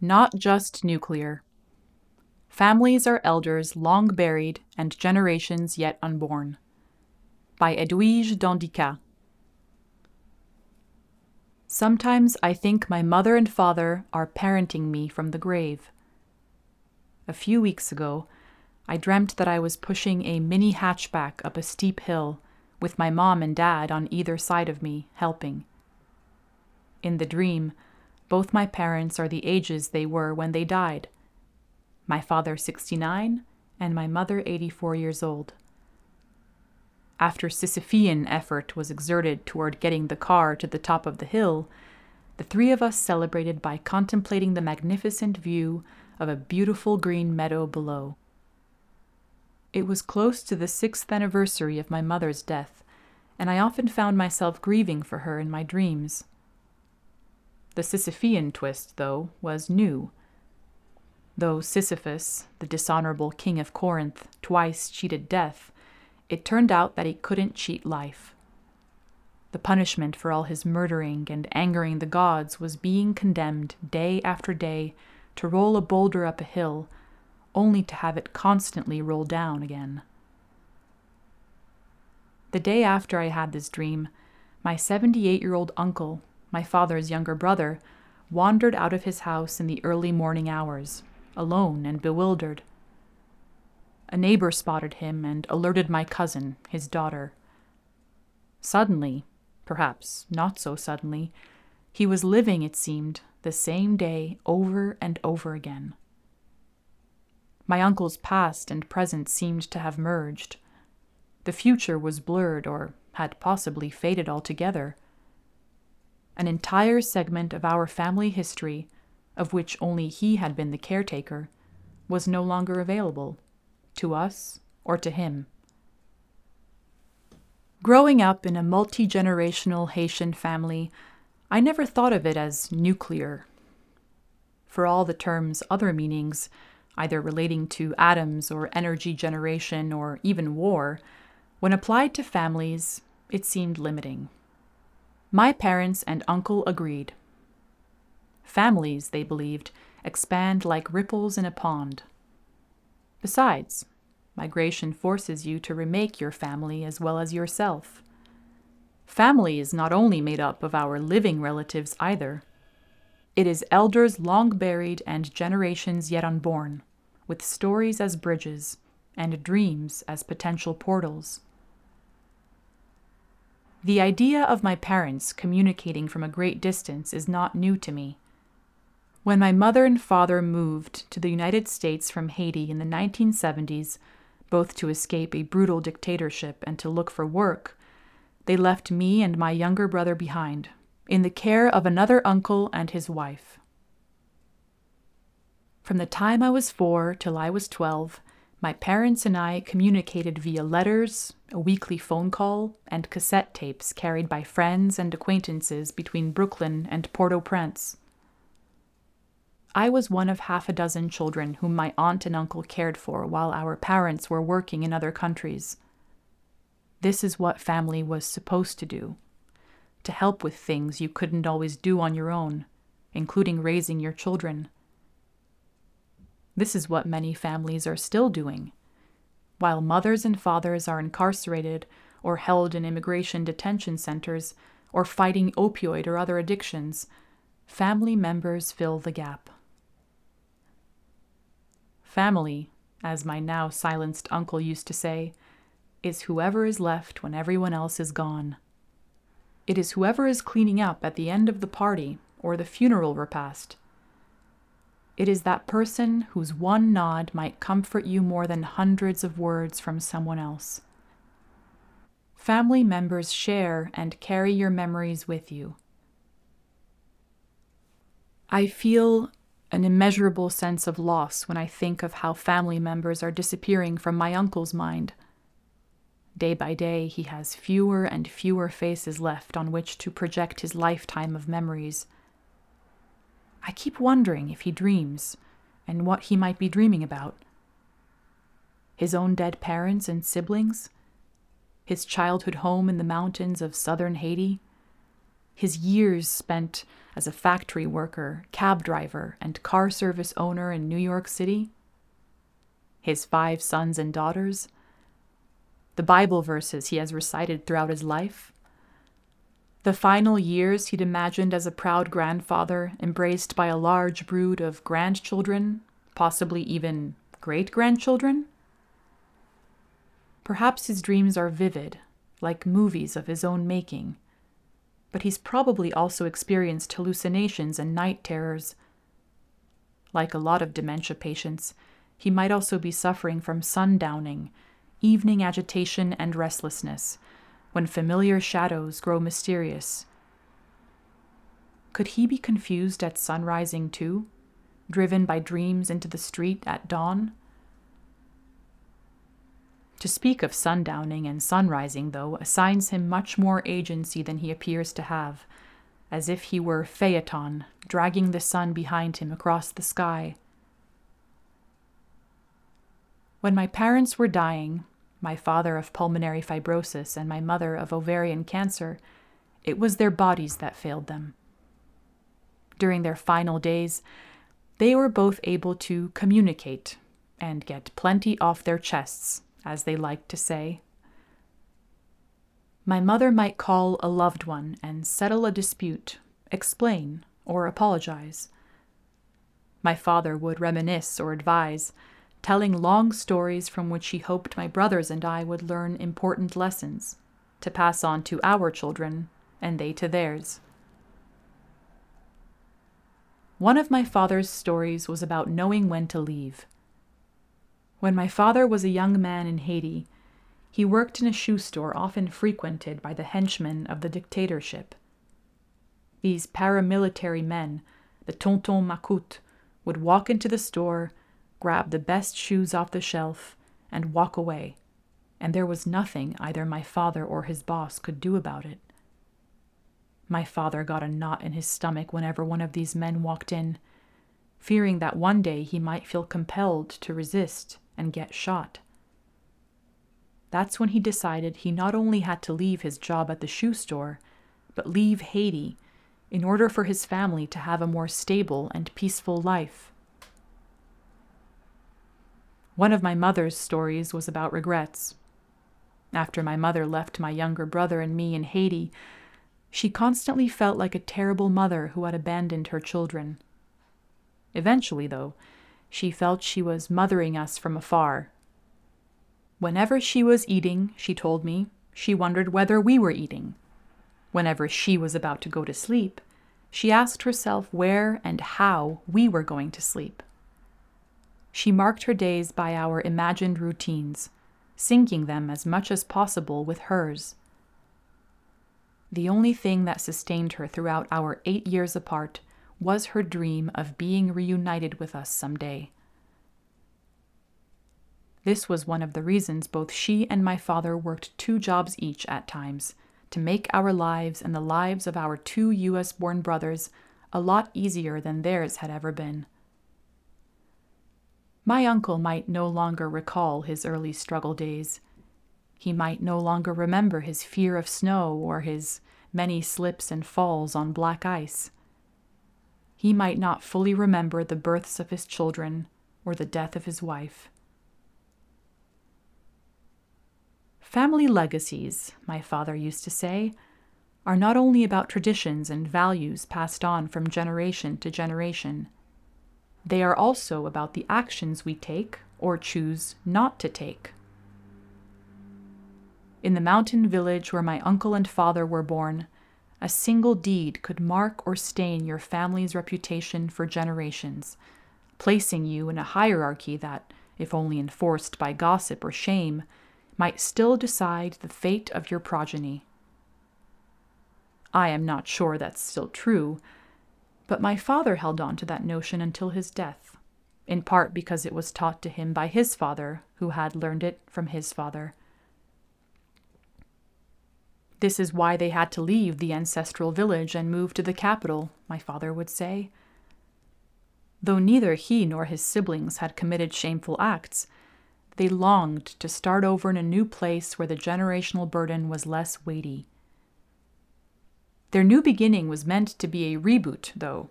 Not just nuclear. Families are elders long buried and generations yet unborn. By Edwidge Danticat. Sometimes I think my mother and father are parenting me from the grave. A few weeks ago, I dreamt that I was pushing a mini hatchback up a steep hill with my mom and dad on either side of me, helping. In the dream, both my parents are the ages they were when they died my father 69 and my mother 84 years old. After Sisyphean effort was exerted toward getting the car to the top of the hill, the three of us celebrated by contemplating the magnificent view of a beautiful green meadow below. It was close to the sixth anniversary of my mother's death, and I often found myself grieving for her in my dreams. The Sisyphean twist, though, was new. Though Sisyphus, the dishonorable king of Corinth, twice cheated death, it turned out that he couldn't cheat life. The punishment for all his murdering and angering the gods was being condemned day after day to roll a boulder up a hill, only to have it constantly roll down again. The day after I had this dream, my 78 year old uncle, my father's younger brother, wandered out of his house in the early morning hours, alone and bewildered. A neighbor spotted him and alerted my cousin, his daughter. Suddenly, perhaps not so suddenly, he was living, it seemed, the same day over and over again. My uncle's past and present seemed to have merged. The future was blurred or had possibly faded altogether. An entire segment of our family history, of which only he had been the caretaker, was no longer available, to us or to him. Growing up in a multi generational Haitian family, I never thought of it as nuclear. For all the term's other meanings, either relating to atoms or energy generation or even war, when applied to families, it seemed limiting. My parents and uncle agreed. Families, they believed, expand like ripples in a pond. Besides, migration forces you to remake your family as well as yourself. Family is not only made up of our living relatives either. It is elders long buried and generations yet unborn, with stories as bridges and dreams as potential portals. The idea of my parents communicating from a great distance is not new to me. When my mother and father moved to the United States from Haiti in the 1970s, both to escape a brutal dictatorship and to look for work, they left me and my younger brother behind, in the care of another uncle and his wife. From the time I was four till I was 12, my parents and I communicated via letters, a weekly phone call, and cassette tapes carried by friends and acquaintances between Brooklyn and Port au Prince. I was one of half a dozen children whom my aunt and uncle cared for while our parents were working in other countries. This is what family was supposed to do to help with things you couldn't always do on your own, including raising your children. This is what many families are still doing. While mothers and fathers are incarcerated or held in immigration detention centers or fighting opioid or other addictions, family members fill the gap. Family, as my now silenced uncle used to say, is whoever is left when everyone else is gone. It is whoever is cleaning up at the end of the party or the funeral repast it is that person whose one nod might comfort you more than hundreds of words from someone else. Family members share and carry your memories with you. I feel an immeasurable sense of loss when I think of how family members are disappearing from my uncle's mind. Day by day, he has fewer and fewer faces left on which to project his lifetime of memories. I keep wondering if he dreams and what he might be dreaming about. His own dead parents and siblings? His childhood home in the mountains of southern Haiti? his years spent as a factory worker, cab driver, and car service owner in New York City, his five sons and daughters, the Bible verses he has recited throughout his life, the final years he'd imagined as a proud grandfather, embraced by a large brood of grandchildren, possibly even great grandchildren? Perhaps his dreams are vivid, like movies of his own making, but he's probably also experienced hallucinations and night terrors. Like a lot of dementia patients, he might also be suffering from sundowning, evening agitation, and restlessness when familiar shadows grow mysterious. Could he be confused at sunrising too, driven by dreams into the street at dawn? To speak of sundowning and sunrising, though, assigns him much more agency than he appears to have, as if he were Phaeton, dragging the sun behind him across the sky. When my parents were dying, my father of pulmonary fibrosis and my mother of ovarian cancer, it was their bodies that failed them. During their final days, they were both able to communicate and get plenty off their chests, as they liked to say. My mother might call a loved one and settle a dispute, explain, or apologize. My father would reminisce or advise telling long stories from which he hoped my brothers and I would learn important lessons to pass on to our children and they to theirs. One of my father's stories was about knowing when to leave. When my father was a young man in Haiti, he worked in a shoe store often frequented by the henchmen of the dictatorship. These paramilitary men, the Tonton Macoute, would walk into the store grab the best shoes off the shelf, and walk away, and there was nothing either my father or his boss could do about it. My father got a knot in his stomach whenever one of these men walked in, fearing that one day he might feel compelled to resist and get shot. That's when he decided he not only had to leave his job at the shoe store, but leave Haiti in order for his family to have a more stable and peaceful life. One of my mother's stories was about regrets. After my mother left my younger brother and me in Haiti, she constantly felt like a terrible mother who had abandoned her children. Eventually, though, she felt she was mothering us from afar. Whenever she was eating, she told me, she wondered whether we were eating. Whenever she was about to go to sleep, she asked herself where and how we were going to sleep. She marked her days by our imagined routines, syncing them as much as possible with hers. The only thing that sustained her throughout our eight years apart was her dream of being reunited with us someday. This was one of the reasons both she and my father worked two jobs each at times to make our lives and the lives of our two U.S. born brothers a lot easier than theirs had ever been. My uncle might no longer recall his early struggle days. He might no longer remember his fear of snow or his many slips and falls on black ice. He might not fully remember the births of his children or the death of his wife. Family legacies, my father used to say, are not only about traditions and values passed on from generation to generation. They are also about the actions we take or choose not to take. In the mountain village where my uncle and father were born, a single deed could mark or stain your family's reputation for generations, placing you in a hierarchy that, if only enforced by gossip or shame, might still decide the fate of your progeny. I am not sure that's still true, but my father held on to that notion until his death, in part because it was taught to him by his father, who had learned it from his father. This is why they had to leave the ancestral village and move to the capital, my father would say. Though neither he nor his siblings had committed shameful acts, they longed to start over in a new place where the generational burden was less weighty. Their new beginning was meant to be a reboot, though,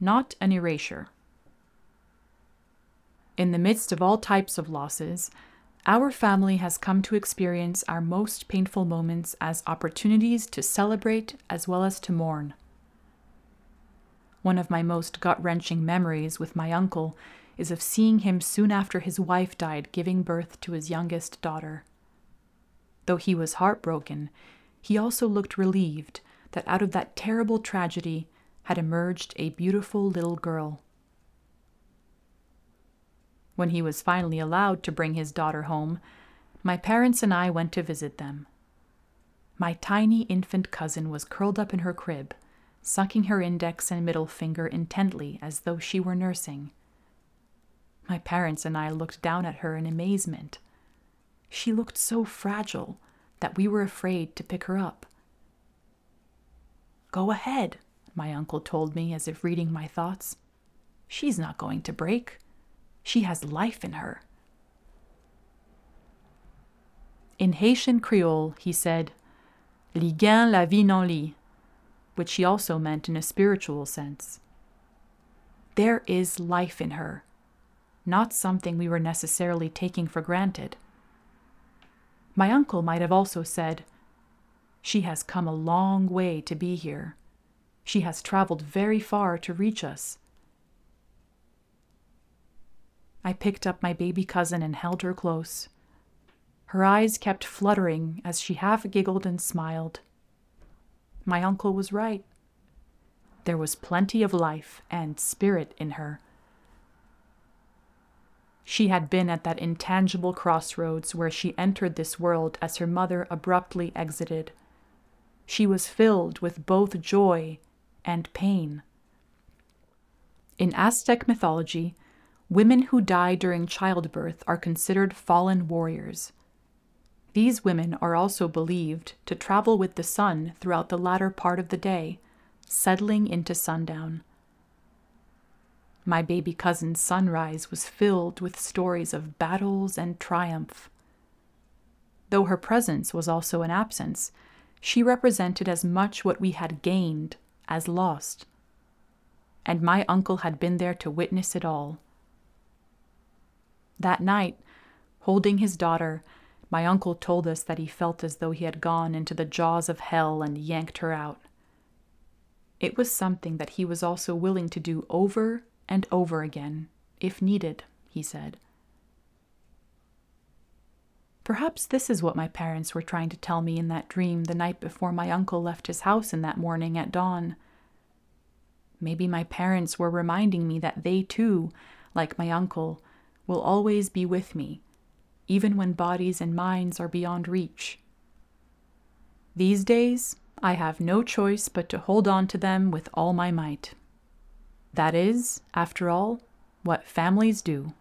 not an erasure. In the midst of all types of losses, our family has come to experience our most painful moments as opportunities to celebrate as well as to mourn. One of my most gut wrenching memories with my uncle is of seeing him soon after his wife died giving birth to his youngest daughter. Though he was heartbroken, he also looked relieved that out of that terrible tragedy had emerged a beautiful little girl. When he was finally allowed to bring his daughter home, my parents and I went to visit them. My tiny infant cousin was curled up in her crib, sucking her index and middle finger intently as though she were nursing. My parents and I looked down at her in amazement. She looked so fragile that we were afraid to pick her up. Go ahead, my uncle told me as if reading my thoughts. She's not going to break. She has life in her. In Haitian Creole, he said, Li gain la vie non li, which he also meant in a spiritual sense. There is life in her, not something we were necessarily taking for granted. My uncle might have also said, She has come a long way to be here. She has traveled very far to reach us. I picked up my baby cousin and held her close. Her eyes kept fluttering as she half giggled and smiled. My uncle was right. There was plenty of life and spirit in her. She had been at that intangible crossroads where she entered this world as her mother abruptly exited. She was filled with both joy and pain. In Aztec mythology, women who die during childbirth are considered fallen warriors. These women are also believed to travel with the sun throughout the latter part of the day, settling into sundown. My baby cousin's sunrise was filled with stories of battles and triumph. Though her presence was also an absence, she represented as much what we had gained as lost. And my uncle had been there to witness it all. That night, holding his daughter, my uncle told us that he felt as though he had gone into the jaws of hell and yanked her out. It was something that he was also willing to do over and over again, if needed, he said. Perhaps this is what my parents were trying to tell me in that dream the night before my uncle left his house in that morning at dawn. Maybe my parents were reminding me that they too, like my uncle, will always be with me, even when bodies and minds are beyond reach. These days, I have no choice but to hold on to them with all my might. That is, after all, what families do.